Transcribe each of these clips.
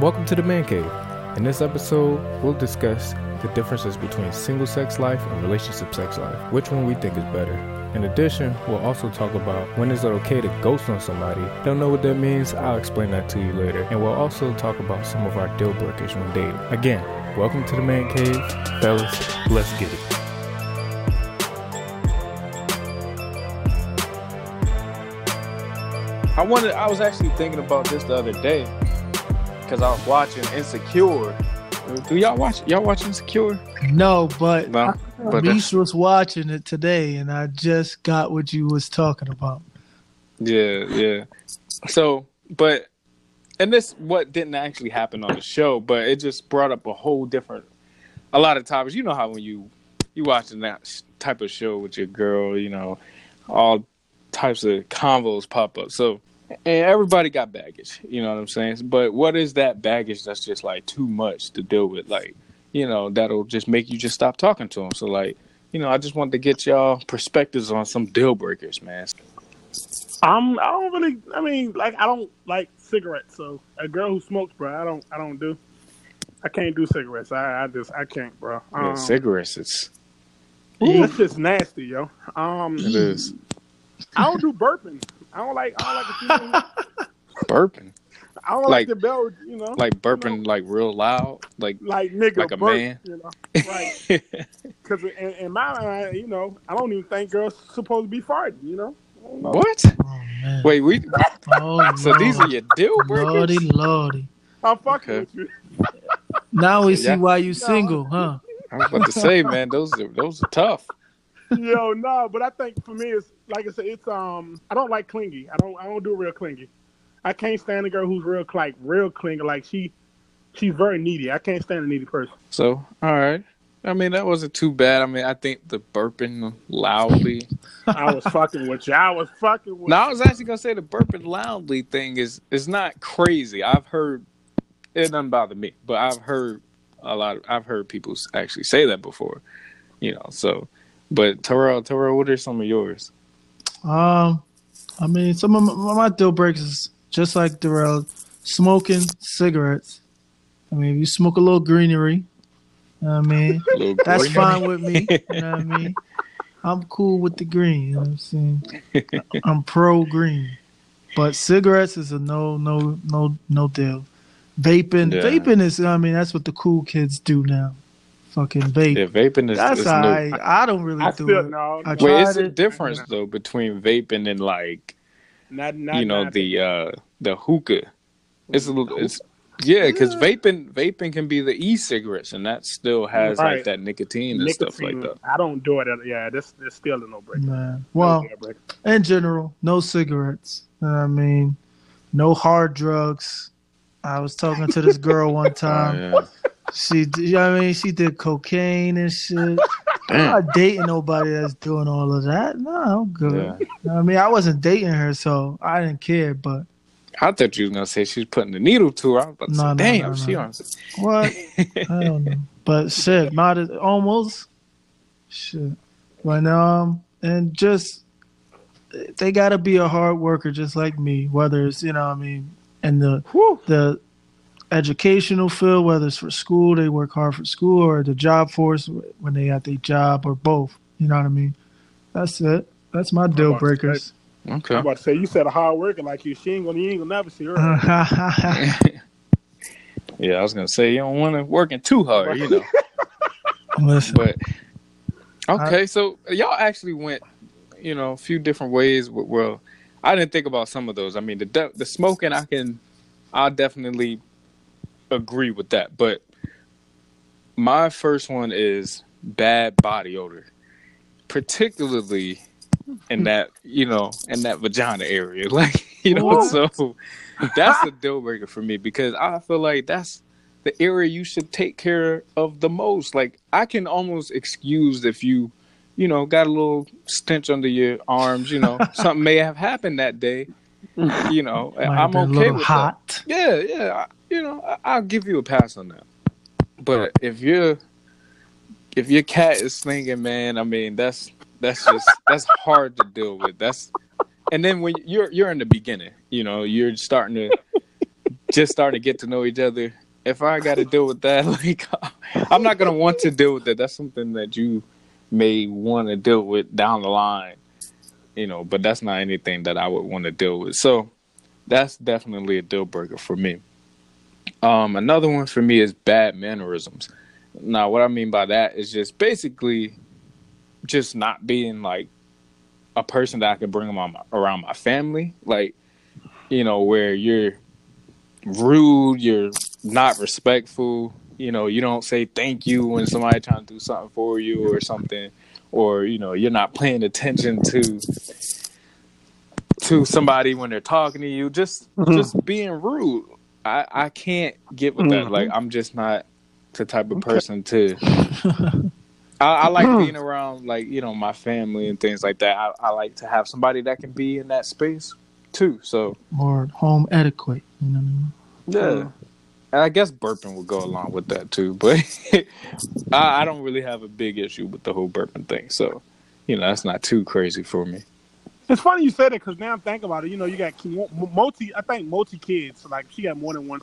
Welcome to the Man Cave. In this episode, we'll discuss the differences between single sex life and relationship sex life, which one we think is better. In addition, we'll also talk about when is it okay to ghost on somebody. Don't know what that means? I'll explain that to you later. And we'll also talk about some of our deal breakers when dating. Again, welcome to the Man Cave. Fellas, let's get it. I wanted. I was actually thinking about this the other day because I was watching Insecure. Do y'all watch? Y'all watch Insecure? No, but No, but Mies was watching it today, and I just got what you was talking about. yeah, yeah. So, but and this what didn't actually happen on the show, but it just brought up a whole different, a lot of topics. You know how when you you watching that type of show with your girl, you know, all types of convos pop up. So, and everybody got baggage. You know what I'm saying? But what is that baggage that's just like too much to deal with? Like, you know, that'll just make you just stop talking to them. So, like, you know, I just wanted to get y'all perspectives on some deal breakers, man. I'm. I don't really. I mean, like, I don't like cigarettes. So a girl who smokes, bro, I don't. I don't do. I can't do cigarettes. I. I just. I can't, bro. Yeah, Um, cigarettes, it's That's just nasty, yo. Um, it is I don't do burping. I don't like. I don't like. The feeling, burping, I don't like, Like- the bell. You know, like burping, like real loud, like like nigga, like a burp, man. You know, right? Because in, in my mind, you know, I don't even think girls supposed to be farting. You know. Know. what? Oh man! Wait, we Oh, so these are Lord. your deal breakers? Lordy, lordy. I'm fucking Okay. with you. Now we see Yeah. why you single, huh? I was about to say, man, those are those are tough. Yo, no, but I think for me, it's like I said, it's um, I don't like clingy. I don't, I don't do real clingy. I can't stand a girl who's real like real clingy. Like she, she's very needy. I can't stand a needy person. So, all right. I mean, that wasn't too bad. I mean, I think the burping loudly. I was fucking with you. I was fucking with. No, I was actually gonna say the burping loudly thing is is not crazy. I've heard it doesn't bother me, but I've heard a lot. Of, I've heard people actually say that before. You know, so. But Terrell, Terrell, what are some of yours? Um, I mean, some of my, my deal breakers, is just like Darrell, smoking cigarettes. I mean, if you smoke a little greenery, you know what I mean, that's fine with me. You know what I mean? I'm cool with the green. You know what I'm saying? I'm pro green, but cigarettes is a no, no, no, no deal. Vaping, Yeah. vaping is. I mean, that's what the cool kids do now. Fucking vape. Yeah, vaping is, that's is all new. I don't really I do still it. no. I no, tried Wait, it's a it. difference though between vaping and like not, not, you know not- the uh the hookah. It's a little, it's yeah, because vaping vaping can be the e-cigarettes, and that still has like that nicotine and stuff like that. I don't do it. Yeah, this, this still a no break. Man. Well, in general, no cigarettes. You know what I mean, no hard drugs. I was talking to this girl one time. Oh, yeah. She, you know what I mean, she did cocaine and shit. I'm not dating nobody that's doing all of that. No, I'm good. Yeah. You know I mean, I wasn't dating her, so I didn't care. But I thought you was gonna say she was putting the needle to her. I was about to No, say, no, damn, no, she no. on. what? I don't know. But shit, as- almost. Shit. But um, and just they got to be a hard worker just like me. Whether it's you know, what I mean, and the the educational field, whether it's for school, they work hard for school, or the job force when they at their job, or both. You know what I mean? That's it. That's my deal about to breakers. Okay. I'm about to say you said a hard worker like you. She ain't gonna. You ain't gonna never see her. yeah, I was gonna say you don't want to working too hard, you know. Listen, But okay, so y'all actually went, you know, a few different ways. with- Well, I didn't think about some of those. I mean, the de- the smoking, I can, I definitely agree with that. But my first one is bad body odor, particularly in hmm. that you know in that vagina area, like you know. What? So that's a deal breaker for me because I feel like that's the area you should take care of the most. Like I can almost excuse if you, you know, got a little stench under your arms. You know, something may have happened that day. You know, might I'm okay with that. hot. Yeah, yeah. I, you know, I, I'll give you a pass on that. But if you're if your cat is slinging, man, I mean that's that's just that's hard to deal with. That's and then when you're you're in the beginning, you know, you're starting to just starting to get to know each other. If I got to deal with that, like I'm not gonna want to deal with that. That's something that you may want to deal with down the line, you know. But that's not anything that I would want to deal with. So that's definitely a deal breaker for me. Um, another one for me is bad mannerisms. Now, what I mean by that is just basically just not being like a person that I can bring around my, around my family. Like, you know, where you're rude, you're not respectful. You know, you don't say thank you when somebody trying to do something for you or something, or you know, you're not paying attention to to somebody when they're talking to you. Just Mhm. just being rude. I I can't get with that. Mhm. Like, I'm just not the type of Okay. person to. I, I like being around like you know my family and things like that. I, I like to have somebody that can be in that space too. So More home etiquette. You know what I mean? yeah, and I guess burping would go along with that too. But I, I don't really have a big issue with the whole burping thing. So you know that's not too crazy for me. It's funny you said it because now I'm thinking about it. You know, you got multi. I think multi kids. So like she got more than one,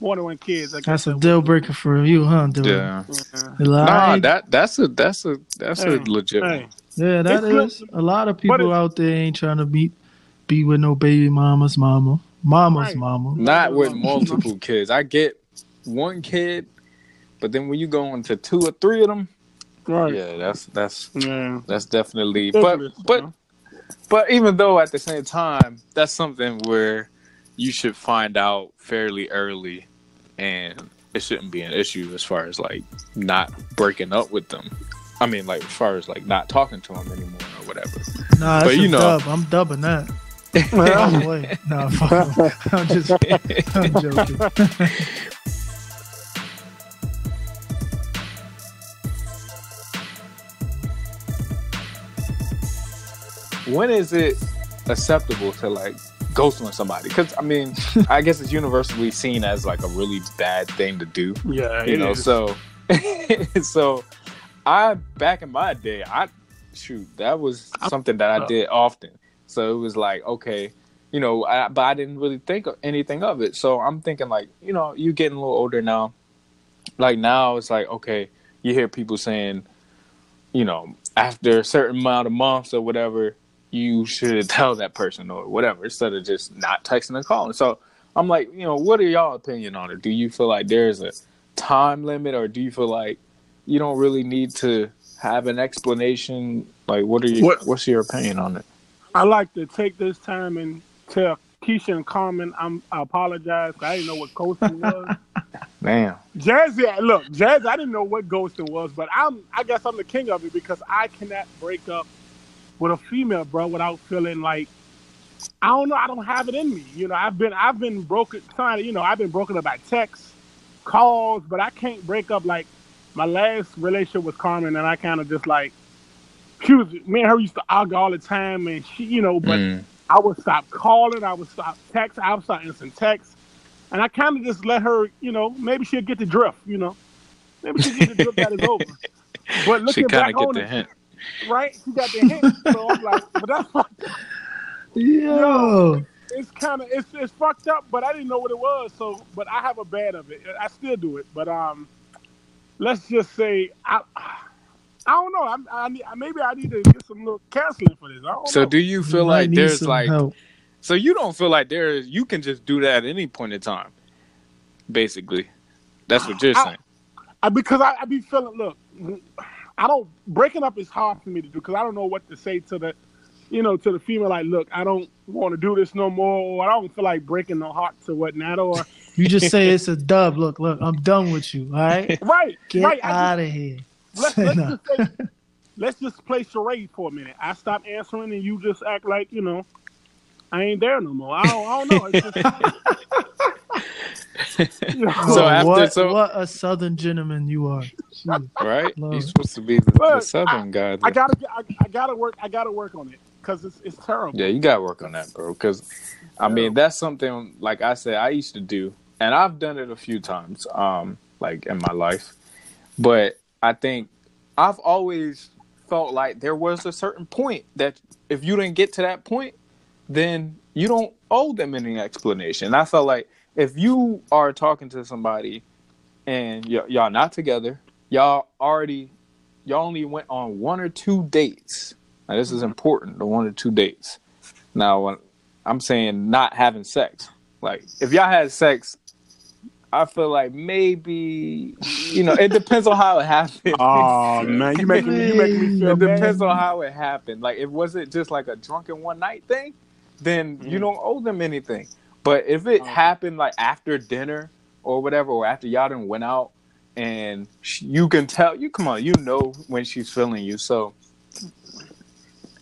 more than one kids. I guess That's a deal breaker for you, huh? Dylan? Yeah, yeah. Like- nah, that that's a that's a that's a legit Hey, one. yeah, that It's is. A lot of people out there ain't trying to be be with no baby mama's mama, mama's Right. mama. Not with multiple kids. I get one kid, but then when you go into two or three of them, right. yeah, that's that's Yeah. that's definitely. But Ridiculous, but huh? But even though at the same time, that's something where you should find out fairly early and it shouldn't be an issue as far as like not breaking up with them. I mean, like as far as like not talking to them anymore or whatever. Nah, But you know- dub. I'm dubbing that. No way. Nah, fuck. I'm just, I'm joking. When is it acceptable to like ghost on somebody? Because I mean, I guess it's universally seen as like a really bad thing to do. Yeah. you know is. so so i back in my day i shoot that was something that i uh did often so it was like okay you know I, but i didn't really think of anything of it so i'm thinking like you know you getting a little older now like now it's like okay you hear people saying you know after a certain amount of months or whatever you should tell that person or whatever instead of just not texting and calling so i'm like you know what are y'all opinion on it do you feel like there's a time limit or do you feel like you don't really need to have an explanation like what are you What- what's your opinion on it I like to take this time and tell Keisha and Carmen I'm, I apologize. 'cause I didn't know what ghosting was. damn Jazzy, look, Jazzy, I didn't know what ghosting was, but I'm, I guess I'm the king of it because I cannot break up with a female, bro, without feeling like I don't know. I don't have it in me. You know, I've been, I've been broken. Of, you know, I've been broken up by text, calls, but I can't break up like my last relationship with Carmen, and I kind of just like. She was, me and her used to argue all the time, and she, you know, but Mm. I would stop calling, I would stop text, I would stop instant text, and I kind of just let her, you know, maybe she'll get the drift, you know, maybe she'll get the drift that is over. But she looking kind back of get on the it, hint right? She got the hint, so I'm like, but that's fucked- Yo. it's kind of it's it's fucked up. But I didn't know what it was, so but I have a bad of it. I still do it, but um, let's just say I. I don't know. I'm, I need, maybe I need to get some little counseling for this. I don't so know. do you feel You like need there's like help. so you don't feel like there's you can just do that at any point in time basically that's what you're I- saying I, because I, I be feeling. Look, I don't breaking up is hard for me to do because I don't know what to say to the, you know, to the female. Like, look, I don't want to do this no more, or I don't feel like breaking no hearts or whatnot. Or You just say it's a dub. Look, look, I'm done with you. All right, right, get right. Out of here. let's, let's no. just say, let's just play charade for a minute. I stop answering, and you just act like you know. I ain't there no more. I don't, I don't know. It's just, know, So after- what, so- what a southern gentleman you are. Shit. right Lord. you're supposed to be the, the Look, southern guy I gotta, I, I gotta work. I gotta work on it because it's, it's terrible. Yeah, you got to work on that, bro. Because I mean, that's something like I said I used to do, and I've done it a few times, um, like in my life. But I think I've always felt like there was a certain point that if you didn't get to that point, then you don't owe them any explanation. I felt like if you are talking to somebody and y- y'all not together, y'all already y'all only went on one or two dates. Now this is important, the one or two dates. Now I'm saying not having sex. Like if y'all had sex, I feel like maybe you know, it depends on how it happened. Oh man, you making me you making me feel it bad. depends on how it happened. Like if it was it just like a drunken one night thing, then you Mhm. don't owe them anything. But if it Okay. happened like after dinner or whatever, or after y'all done went out, and sh- you can tell you come on, you know when she's feeling you. So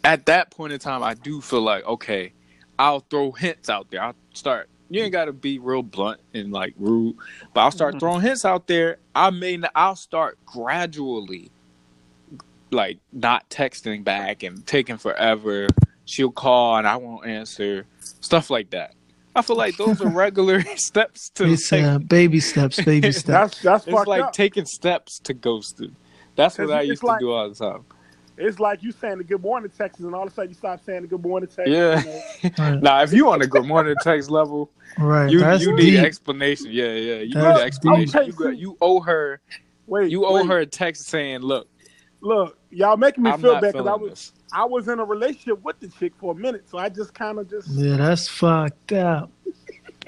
at that point in time, I do feel like okay, I'll throw hints out there. I'll start. You ain't got to be real blunt and like rude, but I'll start Mhm. throwing hints out there. I may. I'll start gradually, like not texting back and taking forever. She'll call and I won't answer. Stuff like that. I feel like those are regular steps to He uh, take. said, baby steps, baby steps. That's that's It's like up. taking steps to ghosting. That's what I it's used to do all the time. It's like you saying the good morning text, and all of a sudden you stop saying the good morning text. Yeah. you know. Right, Now, if you on the good morning text level, right. you you need deep. explanation. Yeah, yeah. You That's need explanation. deep. You, got, you owe her. Wait, You owe wait. her a text saying, "Look, Look, y'all making me I'm feel bad because I was this." I was in a relationship with the chick for a minute, so I just kind of just Yeah, that's fucked up.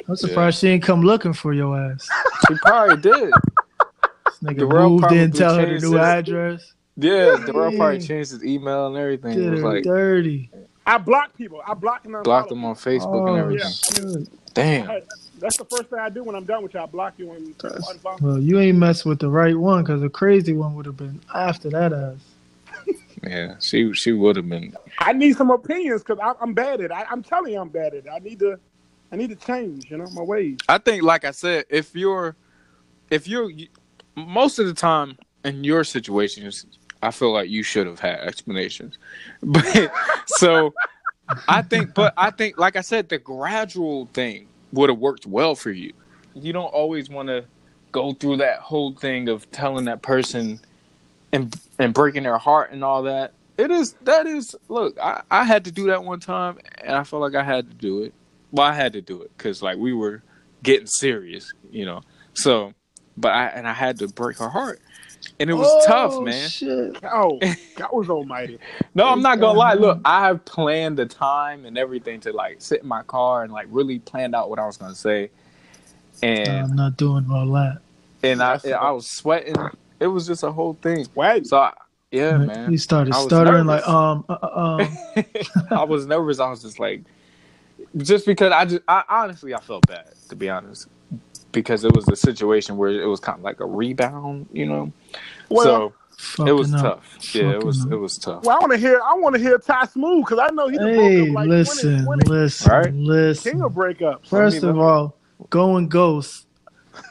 I'm surprised she didn't come looking for your ass. She probably did. This nigga Darrell moved probably in, tell her the new his- address. Yeah, the Darrell probably changed his email and everything. It was like dirty. I block people. I block and unfollow blocked them on Facebook and Oh, everything. shit. Damn. That's the first thing I do when I'm done with you. I block you and unfollow. Well, you ain't messed with the right one because the crazy one would have been after that ass. Yeah, she she would have been. I need some opinions because I'm bad at it. I, I'm telling you, I'm bad at it. I need to, I need to change. You know, my ways. I think, like I said, if you're, if you're, most of the time in your situations, I feel like you should have had explanations. But so, I think, but I think, like I said, the gradual thing would have worked well for you. You don't always want to go through that whole thing of telling that person and and breaking their heart and all that. It is that is look. I I had to do that one time, and I felt like I had to do it. Well, I had to do it because like we were getting serious, you know. So, but I and I had to break her heart, and it was Oh, tough, man. Shit. Oh, God was almighty. No, I'm not gonna lie. Look, I have planned the time and everything to like sit in my car and like really planned out what I was gonna say, and I'm not doing all that. and I That's- I was sweating. It was just a whole thing. Wait, So I, yeah, man. He started stuttering nervous. like, um, uh, uh, um. I was nervous. I was just like, just because I just, I honestly, I felt bad to be honest, because it was a situation where it was kind of like a rebound, you know. well, so it was up. tough. Yeah, it was, Fucking it was tough. well, I want to hear. I want to hear Ty Smooth because I know he done Hey, broke like listen, 20, 20 listen, Right? king listen. of breakups. First me of all, going ghost.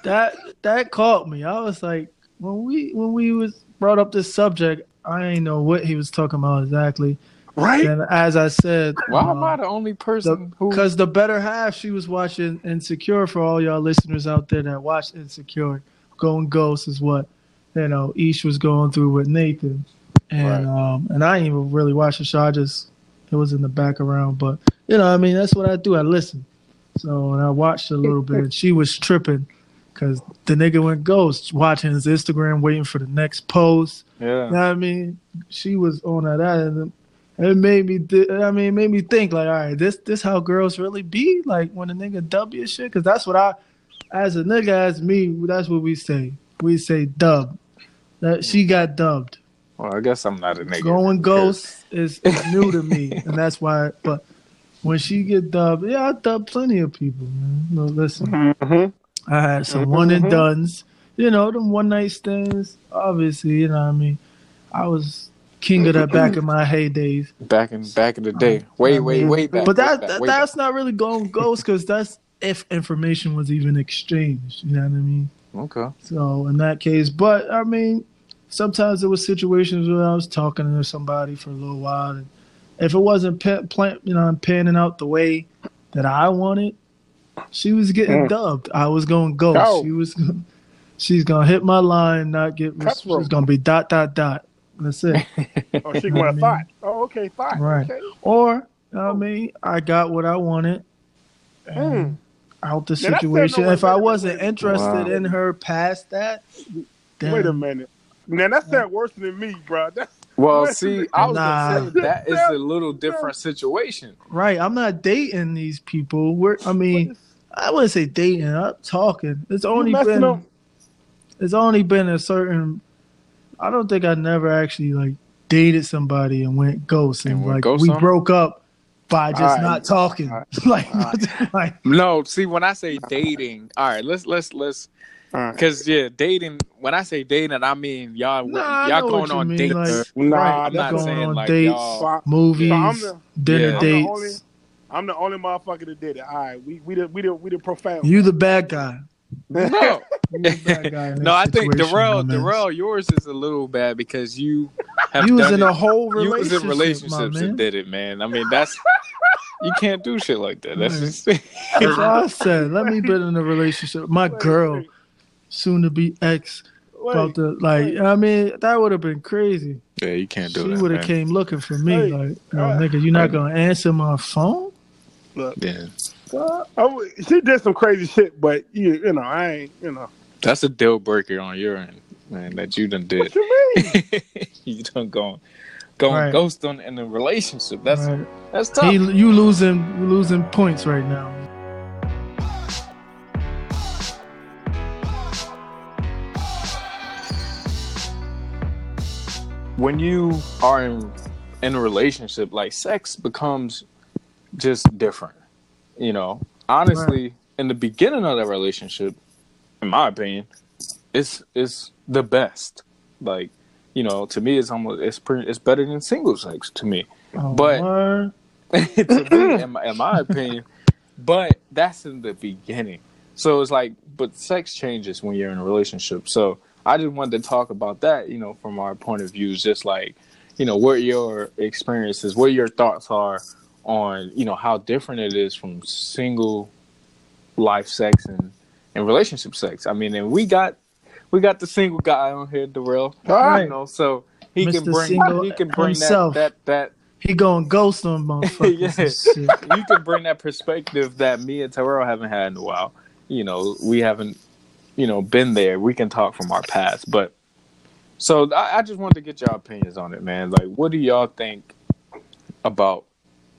That that caught me. I was like, when we when we was brought up this subject, I ain't know what he was talking about exactly. right? And as I said, Why am I the only person who? because the better half she was watching Insecure for all y'all listeners out there that watched Insecure. Going Ghost is what you know. Ish was going through with Nathan, and um, and I didn't even really watch the show. I just it was in the background, but you know, I mean, that's what I do. I listen. So and I watched a little bit. and She was tripping because the nigga went ghost, watching his Instagram, waiting for the next post. Yeah. You know what I mean, she was on that, and it made me. Th- I mean, it made me think like, all right, this this how girls really be like when a nigga dub your shit, because that's what I, as a nigga, as me, that's what we say. We say dub. That she got dubbed. Well, I guess I'm not a nigga. Going ghost is, is new to me, and that's why. But when she get dubbed, yeah, I dubbed plenty of people. Man. No, listen. Mm-hmm. I had some one and Mhm. duns. You know, them one night stands. Obviously, you know what I mean. I was king of that back in my heydays. Back in back in the day, way I way mean, way back. But that, back, that way that's not really going ghost because that's if information was even exchanged. You know what I mean? okay. So in that case, but I mean, sometimes there was situations where I was talking to somebody for a little while, and if it wasn't pa- plan, you know, panning out the way that I wanted, she was getting Mm. dubbed. I was going ghost. Oh. She was, she's gonna hit my line, not get. Cutthroat. She's gonna be dot dot dot. That's it. Oh, she going I to mean- thought. Oh, okay, thought. Right. Okay. or I mean, I got what I wanted. Mm. out the Now, situation. no- if I wasn't interested Wow. in her past that, then Wait a minute. Man, that's that worse than me, bro. That's Well, see, I was Nah. gonna say that is a little different situation. Right, I'm not dating these people. We're, I mean, I wouldn't say dating. I'm talking. It's only been up. it's only been a certain. I don't think I never actually like dated somebody and went ghost and And went like ghost we on 'em? broke up by just Alright. not talking. Alright. like, like No, see, when I say dating, all right, let's let's let's Alright. because yeah, dating. When I say dating, I mean y'all Nah, y'all going on mean, dates. like- Nah, Right, I'm not going saying on like dates. y'all. Movies, So dinner Yeah. I'm dates. The only I'm the only motherfucker that did it. All right, we we the we the we the profound. You the bad guy. No, bad guy no, I think situation, Darrell, my. Darrell, yours is a little bad because you have You was in it. a whole you relationship, was in relationships my and did it, man. I mean, that's you can't do shit like that. That's Right. just That's all I said. Let me been in a relationship. My Wait, girl, wait, soon to be ex, wait. about to like. I mean, that would have been crazy. yeah, you can't do it. She that. would have came looking for me. Hey, like, no, uh, nigga, you're not gonna answer my phone. Yeah, Uh, I w- she did some crazy shit, but you you know I ain't you know. that's a deal breaker on your end, man. That you done did. What you mean? you done gone going Right. ghost on in a relationship. That's Right. that's tough. He, you losing, you losing points right now. when you are in in a relationship, like sex becomes just different. You know, honestly, in the beginning of that relationship, in my opinion, it's it's the best. Like, you know, to me, it's almost it's pretty it's better than single sex to me. Oh, But- to me, in my, in my opinion. But that's in the beginning. So it's like, but sex changes when you're in a relationship. So I just wanted to talk about that, you know, from our point of views, just like, you know, what your experiences, what your thoughts are on, you know, how different it is from single life sex and, and relationship sex. I mean, and we got we got the single guy on here, Darrell. Right. You know, so he can bring Single he can bring that himself. that that He going ghost on motherfuckers. Yeah. shit. you can bring that perspective that me and Terrell haven't had in a while. You know, we haven't, you know, been there. We can talk from our past, but so I, I just wanted to get your opinions on it, man. Like, what do y'all think about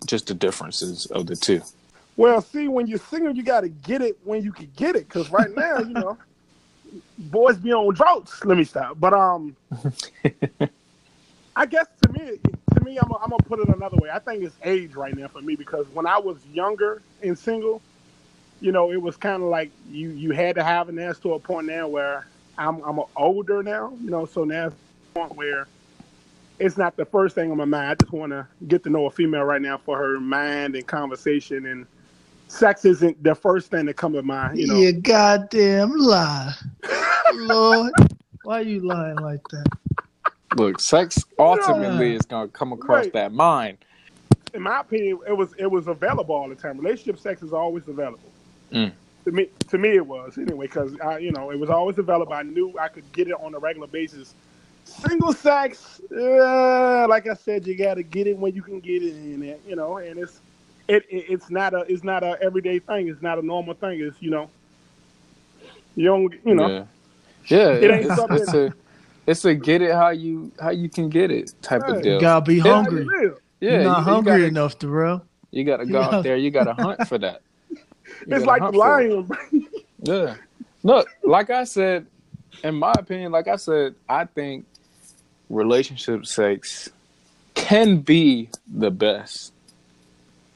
just the differences of the two? Well, see, when you're single, you got to get it when you can get it. Because right now, you know, boys be on droughts. Let me stop. But um, I guess to me, to me, I'm, I'm gonna put it another way. I think it's age right now for me because when I was younger and single, you know, it was kind of like you you had to have an ass to a point now where I'm I'm older now. You know, so now it's a point where it's not the first thing on my mind. I just want to get to know a female right now for her mind and conversation, and sex isn't the first thing that come to mind. You know, You goddamn lie, Lord. Why are you lying like that? Look, sex ultimately Yeah. is gonna come across Right. that mind. in my opinion, it was it was available all the time. Relationship sex is always available. Mm. To me, to me, it was anyway because I, you know, it was always available. I knew I could get it on a regular basis. Single sex, uh, like I said, you got to get it when you can get it, and it, you know, and it's it, it it's not a it's not a everyday thing. It's not a normal thing. It's you know, you don't you know. Yeah, yeah. It ain't it's, something- it's a it's a get it how you how you can get it type Right. of deal. You gotta be hungry. yeah, You're not you- you hungry gotta- enough, Darrell. You gotta go Yeah. out there. You gotta hunt for that. You It's like the it. lion. Yeah. Look, like I said, in my opinion, like I said, I think relationship sex can be the best.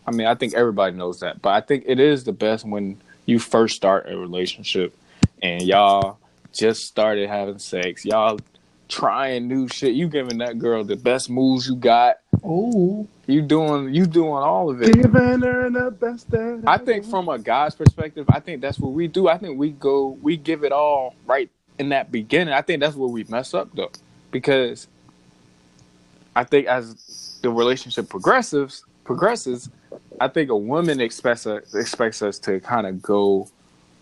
I mean, I think everybody knows that, but I think it is the best when you first start a relationship and y'all just started having sex. Y'all trying new shit. You giving that girl the best moves you got. Oh, You doing you doing all of it. Giving her the best that I think from a guy's perspective, I think that's what we do. I think we go, we give it all right in that beginning. I think that's where we mess up though, because I think as the relationship progresses, progresses, I think a woman expects us, expects us to kind of go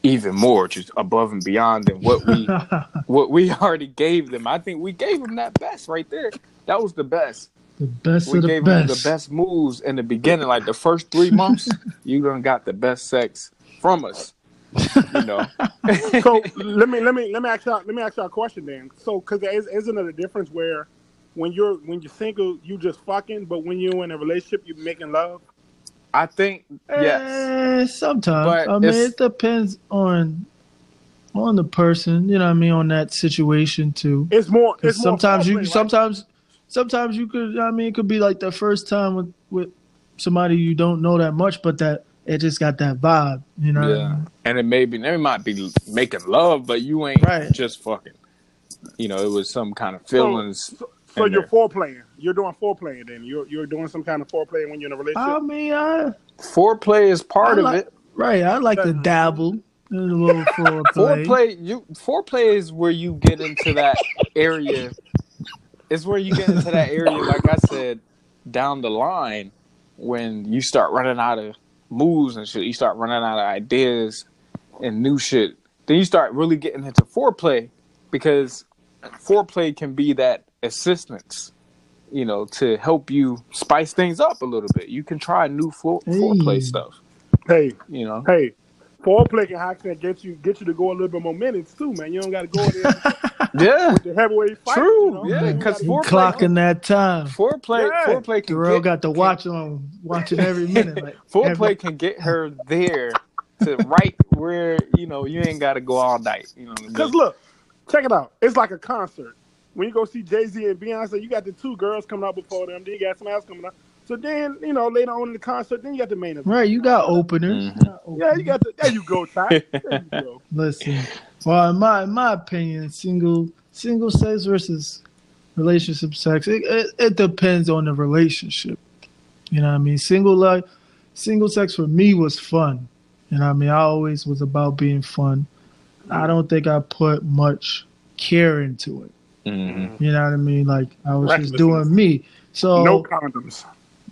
even more, just above and beyond than what we what we already gave them. I think we gave them that best right there. That was the best the best we of the gave them best. the best moves in the beginning. Like the first three months, you done got the best sex from us. You know. so let me let me let me ask y'all let me ask y'all a question then. So because is, isn't it a difference where when you're when you're single you just fucking, but when you're in a relationship you're making love? I think yes. Eh, sometimes. But I mean, it depends on on the person. You know what I mean? On that situation too. It's more. 'Cause It's more sometimes you foreplay, right? sometimes sometimes you could. I mean, it could be like the first time with with somebody you don't know that much, but that it just got that vibe. You know? what I Yeah. mean? And it may be they might be making love, but you ain't Right. just fucking. You know, it was some kind of feelings. So in you're there. foreplaying. You're doing foreplaying then. You're you're doing some kind of foreplay when you're in a relationship. I mean, I Foreplay is part I of like- it. right. I like to dabble in a little foreplay. Foreplay, you foreplay is where you get into that area. It's where you get into that area, like I said, down the line when you start running out of moves and shit. You start running out of ideas and new shit. Then you start really getting into foreplay because foreplay can be that assistance, you know, to help you spice things up a little bit. You can try new fore- foreplay stuff, hey, you know. hey, foreplay can actually get you get you to go a little bit more minutes too, man. You don't got to go in there Yeah. with the heavyweight fight. True, you know? yeah, You 'cause gotta- You foreplay- clocking that time. Foreplay, Yeah. foreplay can Darrell get, got to watch on watching every minute. Like foreplay every- can get her there to right where you know you ain't got to go all night. You know what I Cause mean? look, check it out. It's like a concert. When you go see Jay Z and Beyonce, you got the two girls coming out before them. Then you got some else coming out. So then, you know, later on in the concert, then you got the main event. Right, you got openers. Mhm. You got Yeah, you got the. There you go, Ty. There you go. Listen, well, in my in my opinion, single single sex versus relationship sex, it, it, it depends on the relationship. You know what I mean? Single life, single sex for me was fun. You know what I mean? I always was about being fun. I don't think I put much care into it. Mhm. You know what I mean? Like I was just doing me. So No condoms.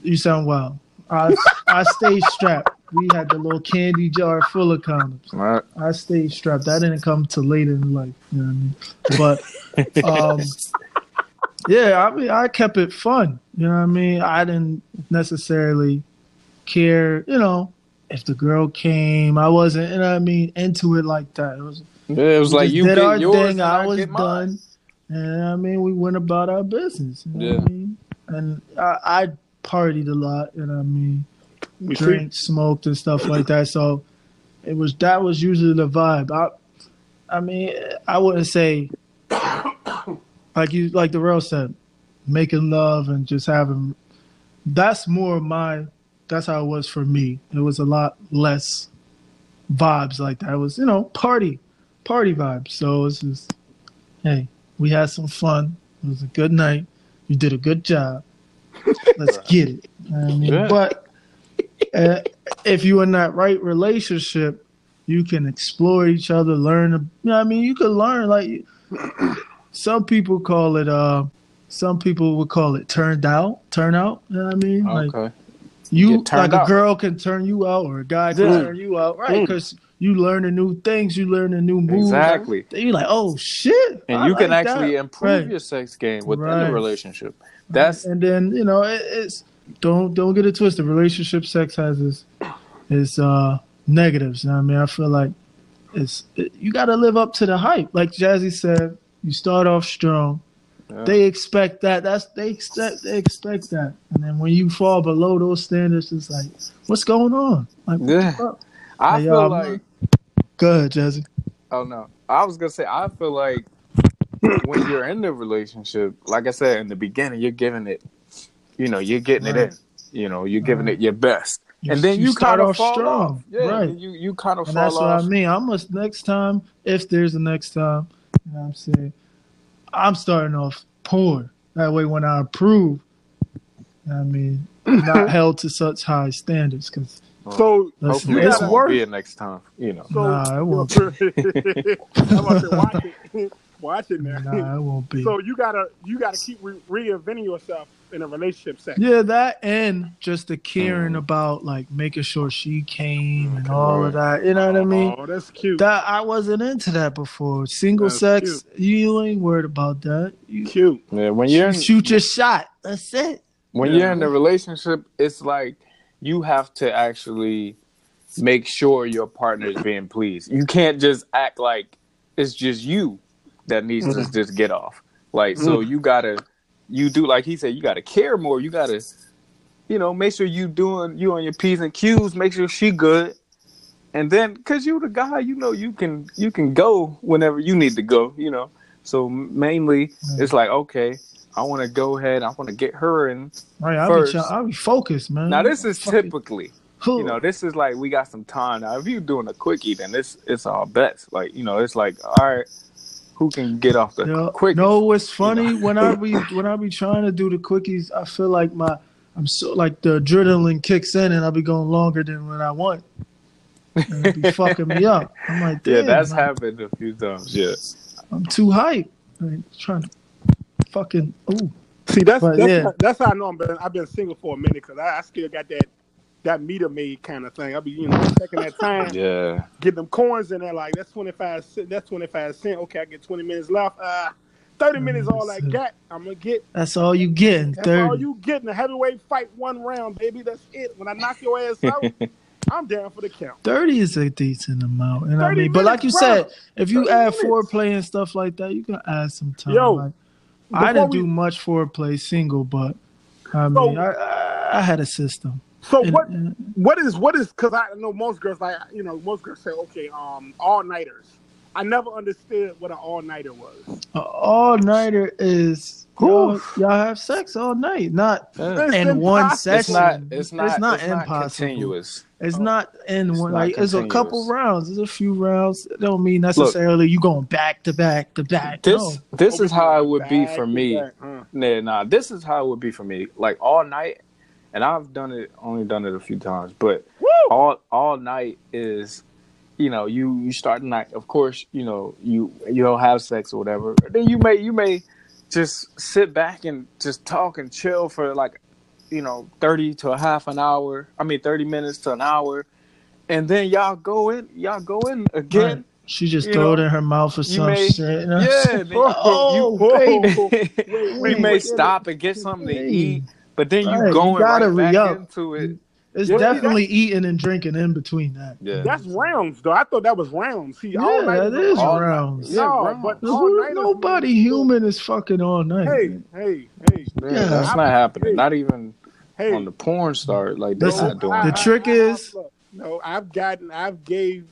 You sound wild. I I stayed strapped. We had the little candy jar full of condoms. Right. I stayed strapped. That didn't come to later in life. You know what I mean? But um, yeah, I mean, I kept it fun. You know what I mean? I didn't necessarily care. You know, if the girl came, I wasn't. You know what I mean? Into it like that. It was. Yeah, it was like you did our thing. I was done. And I mean, we went about our business. You know what Yeah. I mean? And I, I partied a lot. You know what I mean? You see? smoked, and stuff like that. So it was that was usually the vibe. I, I mean, I wouldn't say like you like the real said, making love and just having. That's more my. That's how it was for me. It was a lot less vibes like that. It was you know party, party vibes. So it's just, hey, we had some fun. It was a good night. You did a good job. Let's get it. You know I mean, Yeah. but uh, if you're in that right relationship, you can explore each other, learn. You know, what I mean, you can learn. Like some people call it. uh Some people would call it turned out. Turn out. You know what I mean? Like you, Get turned like a out. girl can turn you out, or a guy can Yeah. turn you out, right? Mm. Because you learn new things, you learn a new moves. Exactly. You're like, oh shit, And I you can actually that. improve Right. your sex game within Right. the relationship. That's and then you know it, it's don't don't get it twisted. Relationship sex has its its uh, negatives. You know what I mean, I feel like it's it, you got to live up to the hype. Like Jazzy said, you start off strong. Yeah. They expect that. That's they expect they expect that. And then when you fall below those standards, it's like, what's going on? Like, Yeah. I Hey, feel like Go ahead, Jazzy. Oh no, I was gonna say I feel like when you're in the relationship, like I said in the beginning, you're giving it, you know, you're getting it in. You know, you're giving Right. it your best, You- and then you you, start kind of off fall strong. off. Yeah, Right. you you kind of And fall that's what. I mean. I must next time, if there's a next time, you know what I'm saying, I'm starting off poor. That way, when I approve, I mean, not held to such high standards. Because So, listen, Hopefully, it's it won't work. be a next time. You know, so Nah, it won't I'm about to watch it. watch it now. Nah, it won't be. So you gotta you gotta keep re- reinventing yourself in a relationship sex. Yeah, that and just the caring Mm. about like making sure she came and all of that. You know what I mean? Oh, that's cute. That I wasn't into that before. Single That's sex, you ain't worried about that. You cute. yeah, when you're in, shoot your shot. That's it. when Yeah. you're in the relationship, it's like you have to actually make sure your partner is being pleased. You can't just act like it's just you that needs to mm-hmm. just get off. Like so mm-hmm. you gotta you do like he said, you gotta care more. You gotta you know, make sure you doing you on your P's and Q's, make sure she good. And then cause you the guy, you know you can you can go whenever you need to go, you know. So mainly mm-hmm. it's like, okay, I wanna go ahead, I wanna get her in. Right, I'll be. I'll be focused, man. Now this is typically you know, this is like we got some time now. If you doing a quickie, then this it's all bets. Like you know, it's like all right, who can get off the Yo, quick? No, what's funny know? when I be when I be trying to do the quickies, I feel like my I'm so like the adrenaline kicks in and I'll be going longer than when I want. And it be fucking me up. I'm like, yeah, damn, that's like, happened a few times. Yeah, I'm too hype. Like, trying to fucking ooh. See, that's But, that's, yeah. how, that's how I know I'm been, I've been single for a minute because I, I still got that that meter maid kind of thing. I'll be you know taking that time, yeah. get them coins in there like that's twenty five cent. That's twenty five cent. Okay, I get twenty minutes left. Uh, thirty minutes all I got. I'm gonna get. That's all you getting. That's Thirty. all you getting. A heavyweight fight, one round, baby. That's it. When I knock your ass out, I'm down for the count. 30 is a decent amount. And I 30 mean, but like you minutes, said, if you add minutes. foreplay and stuff like that, you can add some time. Yo, Like, I didn't we- do much foreplay single, but I So- mean, I, I, I had a system. So And- what? and- What is what is? Because I know most girls like you know most girls say okay, um, all nighters. I never understood what an all nighter was. a all nighter is y'all, Oof. y'all have sex all night, not Yeah. It's in one impossible. It's not. session. It's not. It's not it's not impossible. continuous. It's Oh. not in It's one. not Like it's a couple continuous. rounds. It's a few rounds. It don't mean necessarily you going back to back to back. This no. this is how it would be Back for to me. back, huh? Nah, nah, this is how it would be for me. Like all night, and I've done it, only done it a few times, but Woo! all all night is, you know, you you start the night. Of course, you know you you don't have sex or whatever. Then you may you may just sit back and just talk and chill for like, you know, thirty to a half an hour. I mean, thirty minutes to an hour, and then y'all go in. Y'all go in again. Right. She just throw it in her mouth or some may- shit. you know? Yeah, Oh, you, we wait, may stop and get something to eat, but then Right, you you going gotta right back re-up. into it. It's Yeah, definitely eating and drinking in between that. Yeah, That's rounds, though. I thought that was rounds. See, Yeah, all night that is all- rounds. Yeah, No, rounds. but Who- all night. nobody human is fucking all night. Hey, hey, hey, Yeah, Yeah. that's not happening. Not even hey. on the porn star. Like they're Listen, not doing the that. trick is- look, no, I've gotten, I've gave, like,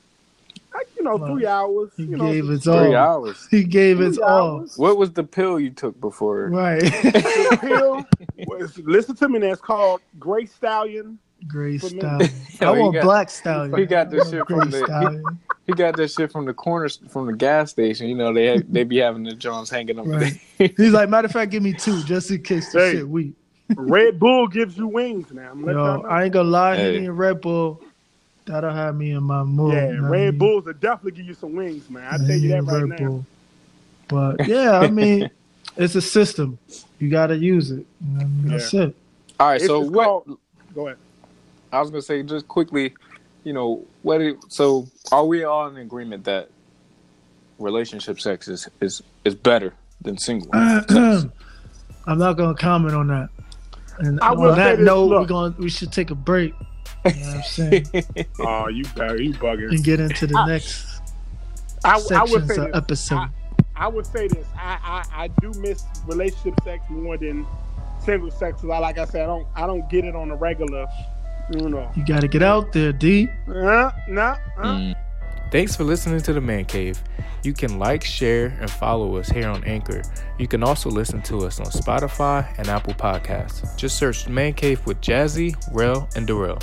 you know, Well, three hours. he you gave some his shit. all. Three hours. He gave Three his all. hours. What was the pill you took before? Right. The pill was- listen to me, now, it's called Gray Stallion. Gray stallion. Yo, I he want got- black stallion. he got I this shit from the- he- He got that shit from the corner from the gas station. You know they have, they be having the Jones hanging up. Right. He's like, matter of fact, give me two just in case the Hey. shit weak. Red Bull gives you wings now. I'm Yo. I ain't gonna lie, Hey. Henny and Red Bull, that'll have me in my mood. yeah, you I Red mean? Bulls will definitely give you some wings, man. I tell you that right Red now. Bull. But yeah, I mean, it's a system. You gotta use it. You know what I mean? That's it. All right, It's so what? called- Go ahead. I was gonna say just quickly, you know, what? It, so are we all in agreement that relationship sex is is is better than single? I'm not gonna comment on that. And I will on say that this, note, we're look. going we should take a break. You know what I'm saying? Oh, you bug- you bugging. and get into the I- next I, I would sections say of this. episode. I, I would say this. I, I, I do miss relationship sex more than single sex. 'cause I like I said, I don't I don't get it on a regular. You know. you gotta get out there, D. Uh, nah, uh. Mm. Thanks for listening to The Man Cave. You can like, share, and follow us here on Anchor. You can also listen to us on Spotify and Apple Podcasts. Just search Man Cave with Jazzy, Rel, and Darrell.